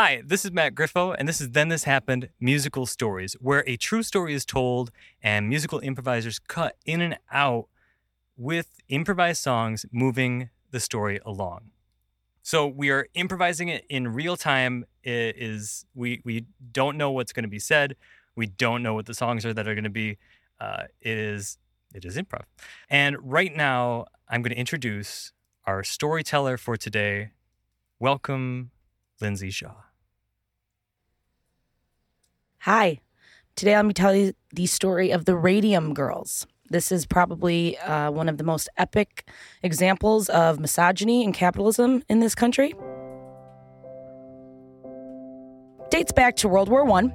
Hi, this is Matt Griffo, and this is Then This Happened Musical Stories, where a true story is told and musical improvisers cut in and out with improvised songs moving the story along. So we are improvising it in real time. It is we we don't know what's going to be said. We don't know what the songs are that are going to be. Uh, it is it is improv. And right now, I'm going to introduce our storyteller for today. Welcome, Lindsay Shaw. Hi. Today going to tell you the story of the Radium Girls. This is probably uh, one of the most epic examples of misogyny and capitalism in this country. Dates back to World War One.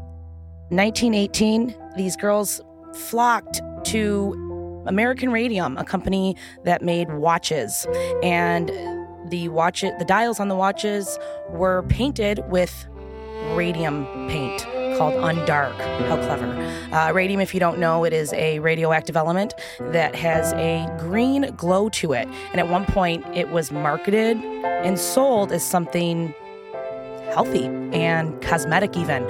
1918, these girls flocked to American Radium, a company that made watches. And the watch the dials on the watches were painted with radium paint called Undark. How clever. Uh, radium, if you don't know, it is a radioactive element that has a green glow to it. And at one point, it was marketed and sold as something healthy and cosmetic, even.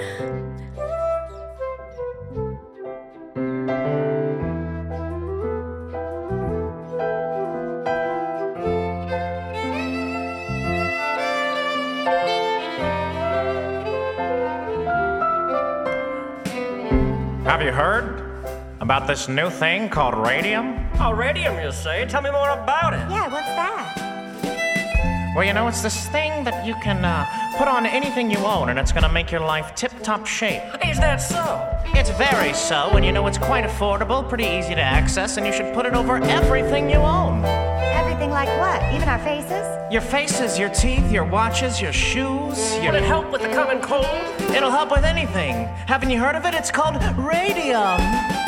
About this new thing called radium? Oh, radium, you say? Tell me more about it. Yeah, what's that? Well, you know, it's this thing that you can uh, put on anything you own, and it's gonna make your life tip top shape. Is that so? It's very so, and you know, it's quite affordable, pretty easy to access, and you should put it over everything you own. Everything like what? Even our faces? Your faces, your teeth, your watches, your shoes, your. Would it help with the common cold? It'll help with anything. Haven't you heard of it? It's called radium.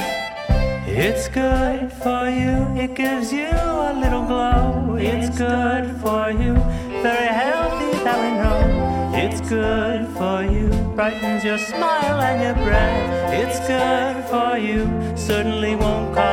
It's good for you, it gives you a little glow. It's good for you, very healthy that we know. It's good for you, brightens your smile and your breath. It's good for you, certainly won't cause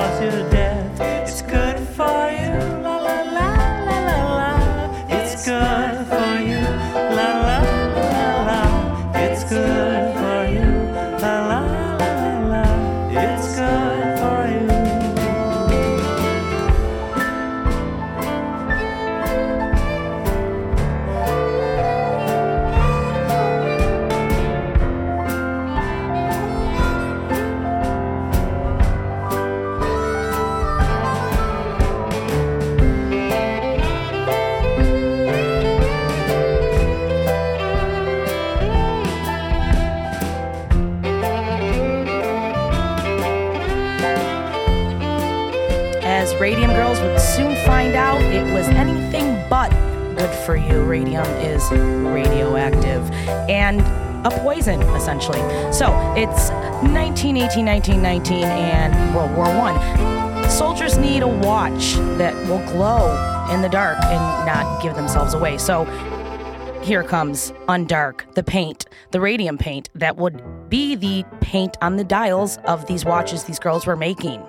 for you. Radium is radioactive and a poison, essentially. So it's 1918, 1919, and World War One. Soldiers need a watch that will glow in the dark and not give themselves away. So here comes Undark, the paint, the radium paint that would be the paint on the dials of these watches these girls were making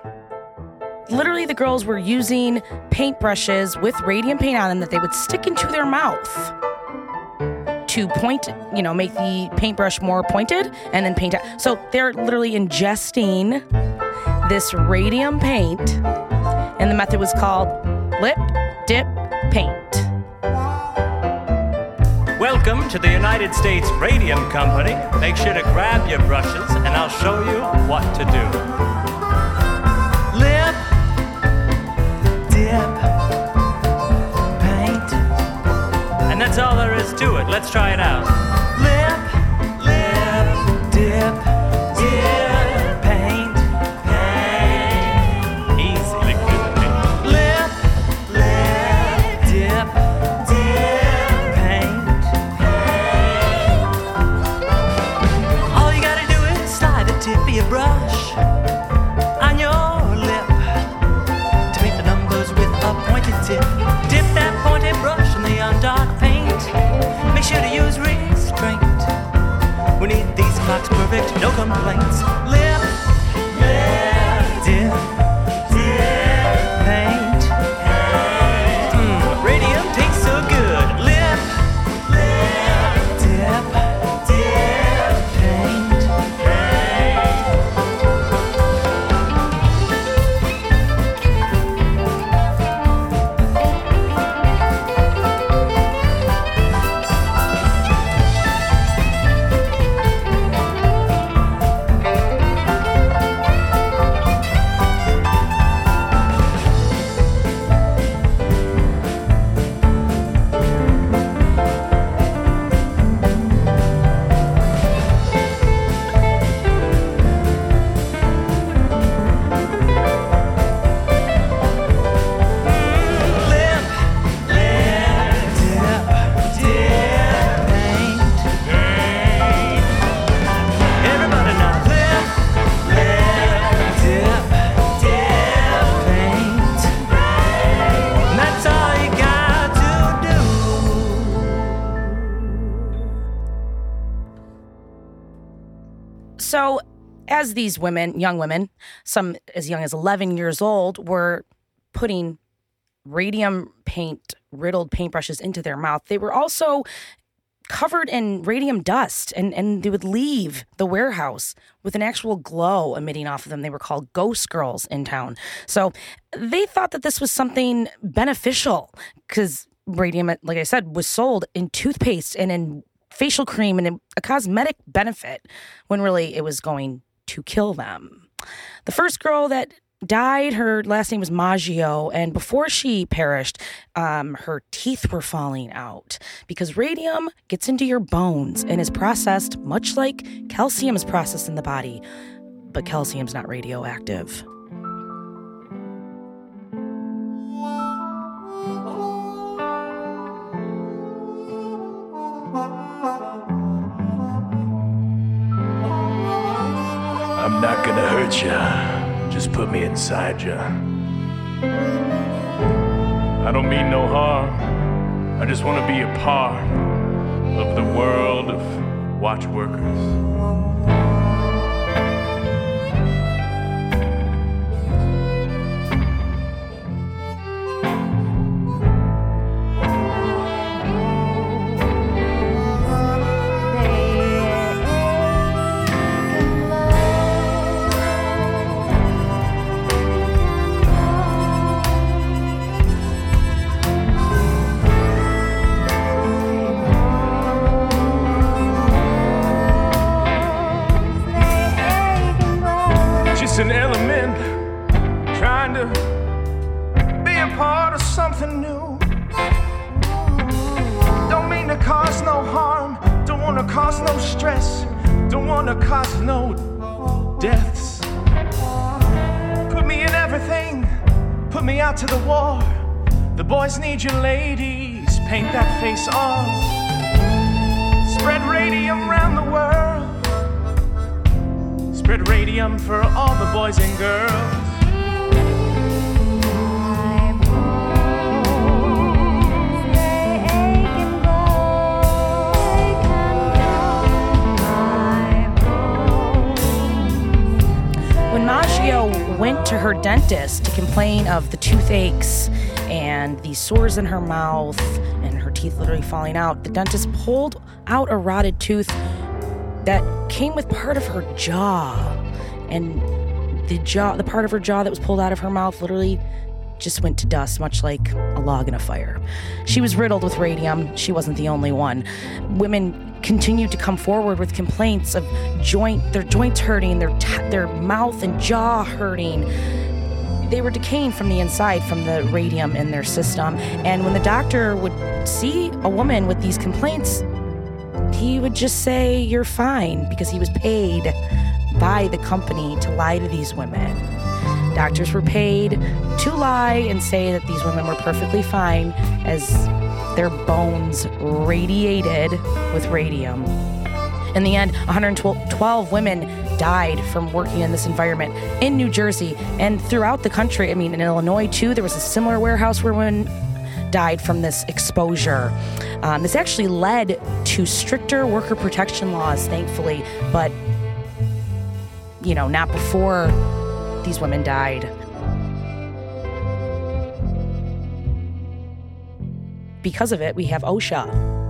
literally the girls were using paintbrushes with radium paint on them that they would stick into their mouth to point, you know, make the paintbrush more pointed and then paint out. So they're literally ingesting this radium paint, and the method was called lip dip paint. Welcome to the United States Radium Company. Make sure to grab your brushes and I'll show you what to do. Let's try it out. Complaints. So, as these women, young women, some as young as 11 years old, were putting radium paint, riddled paintbrushes into their mouth, they were also covered in radium dust and, and they would leave the warehouse with an actual glow emitting off of them. They were called ghost girls in town. So they thought that this was something beneficial because radium, like I said, was sold in toothpaste and in facial cream and a cosmetic benefit when really it was going to kill them. The first girl that died. Her last name was Maggio, and before she perished, um, her teeth were falling out because radium gets into your bones and is processed much like calcium is processed in the body, but calcium's not radioactive. Not gonna hurt you. Just put me inside you. I don't mean no harm. I just want to be a part of the world of watch workers. Boys need you, ladies, paint that face on. Spread radium round the world. Spread radium for all the boys and girls. Went to her dentist to complain of the toothaches and the sores in her mouth and her teeth literally falling out, the dentist pulled out a rotted tooth that came with part of her jaw. And the jaw, the part of her jaw that was pulled out of her mouth, literally just went to dust, much like a log in a fire. She was riddled with radium. She wasn't the only one. Women continued to come forward with complaints of joint, their joints hurting, their t- their mouth and jaw hurting. They were decaying from the inside from the radium in their system. And when the doctor would see a woman with these complaints, he would just say, You're fine, because he was paid by the company to lie to these women. Doctors were paid to lie and say that these women were perfectly fine as their bones radiated with radium. In the end, 112 women died from working in this environment in New Jersey and throughout the country. I mean, in Illinois, too, there was a similar warehouse where women died from this exposure. Um, this actually led to stricter worker protection laws, thankfully, but you know, not before these women died. Because of it, we have OSHA.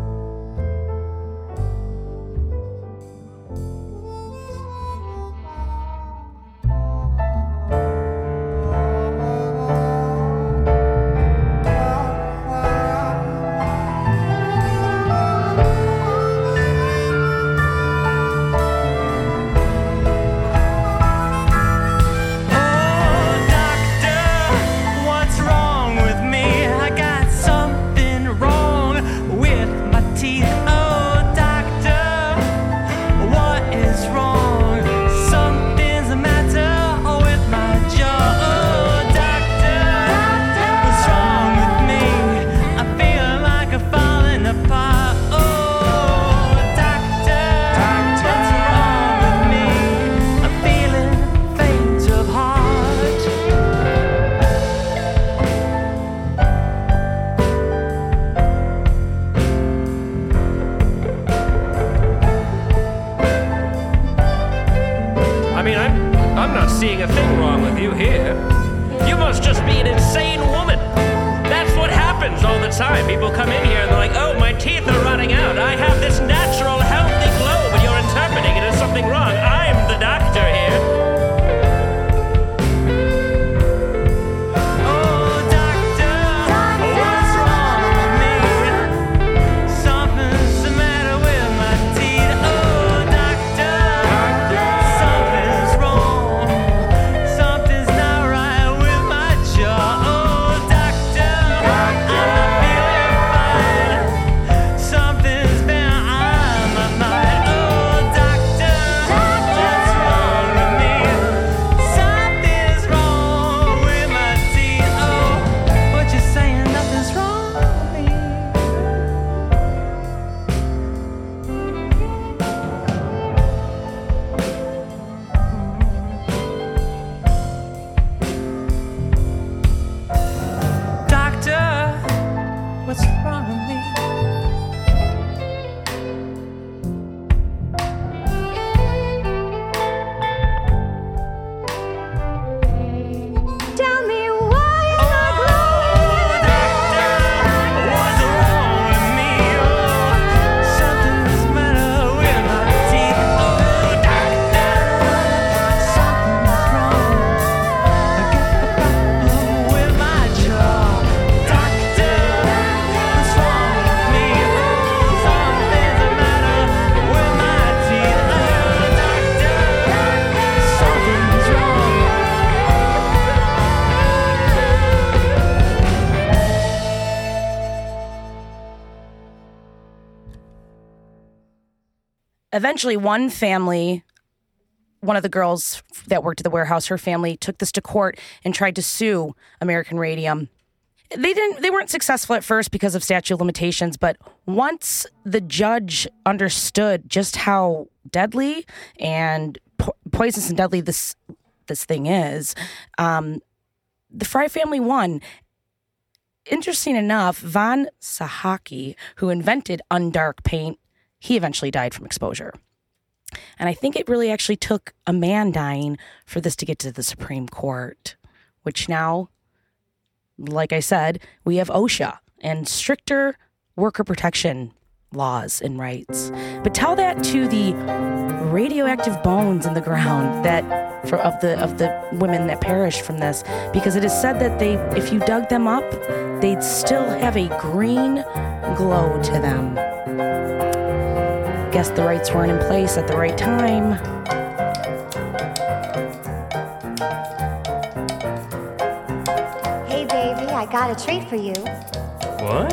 Eventually one family one of the girls that worked at the warehouse her family took this to court and tried to sue american radium. They didn't they weren't successful at first because of statute of limitations but once the judge understood just how deadly and po- poisonous and deadly this this thing is um, the fry family won. Interesting enough von Sochocky who invented undark paint he eventually died from exposure. And I think it really actually took a man dying for this to get to the Supreme Court, which now, like I said, we have OSHA and stricter worker protection laws and rights. But tell that to the radioactive bones in the ground that for, of the of the women that perished from this, because it is said that they, if you dug them up, they'd still have a green glow to them guess the rights weren't in place at the right time. Hey, baby, I got a treat for you. What?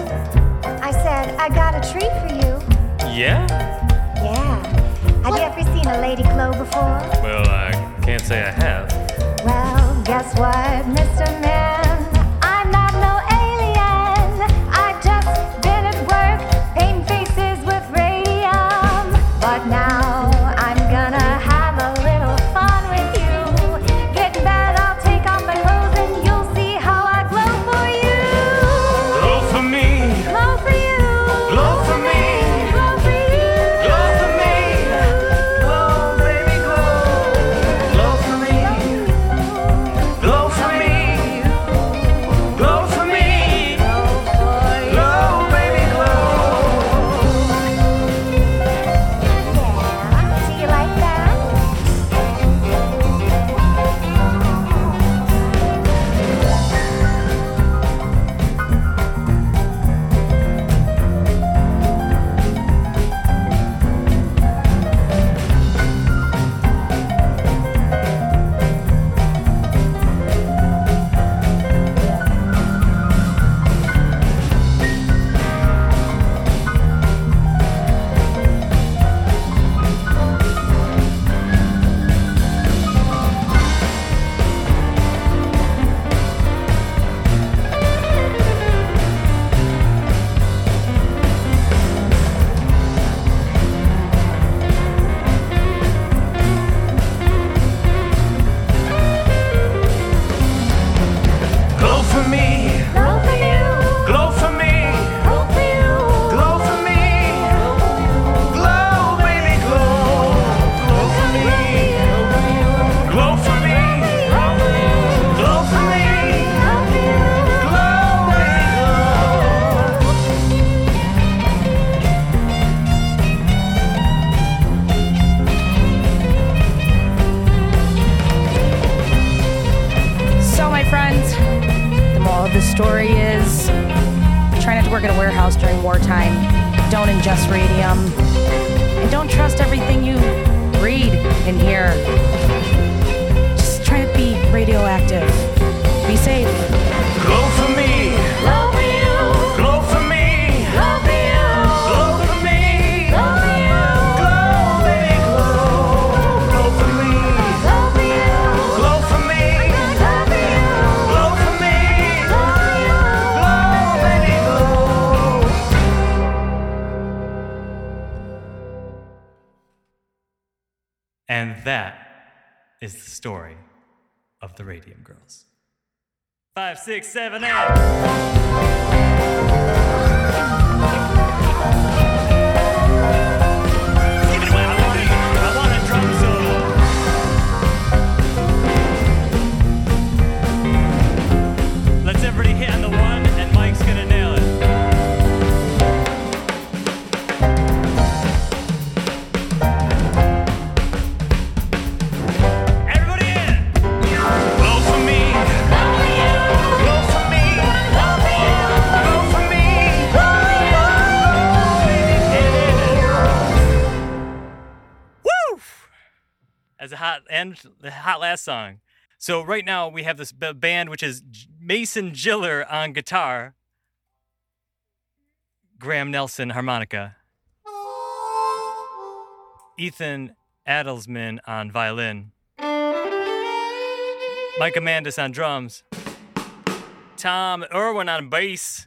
I said, I got a treat for you. Yeah? Yeah. Have you ever seen a lady glow before? Well, I can't say I have. Well, guess what, Mr. Man? Everything you read and hear. Of the Radium Girls. Five, six, seven, eight. Hot and the hot last song. So right now we have this band which is Mason Giller on guitar, Graham Nelson harmonica, Ethan Adelsman on violin, Mike Amandus on drums, Tom Irwin on bass,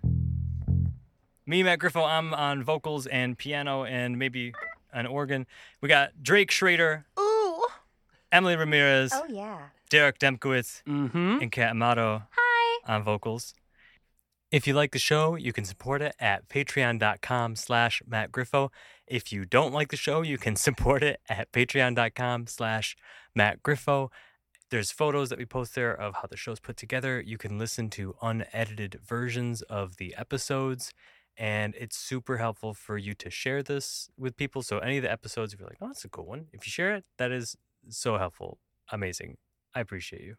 me Matt Griffo I'm on vocals and piano and maybe an organ. We got Drake Schrader, Ooh. Emily Ramirez, Oh yeah. Derek Demkowitz, Mm-hmm. and Kat Amato Hi. on vocals. If you like the show, you can support it at patreon.com slash Matt Griffo. If you don't like the show, you can support it at patreon.com slash Matt Griffo. There's photos that we post there of how the show's put together. You can listen to unedited versions of the episodes, and it's super helpful for you to share this with people. So any of the episodes, if you're like, oh, that's a cool one, if you share it, that is so helpful. Amazing. I appreciate you.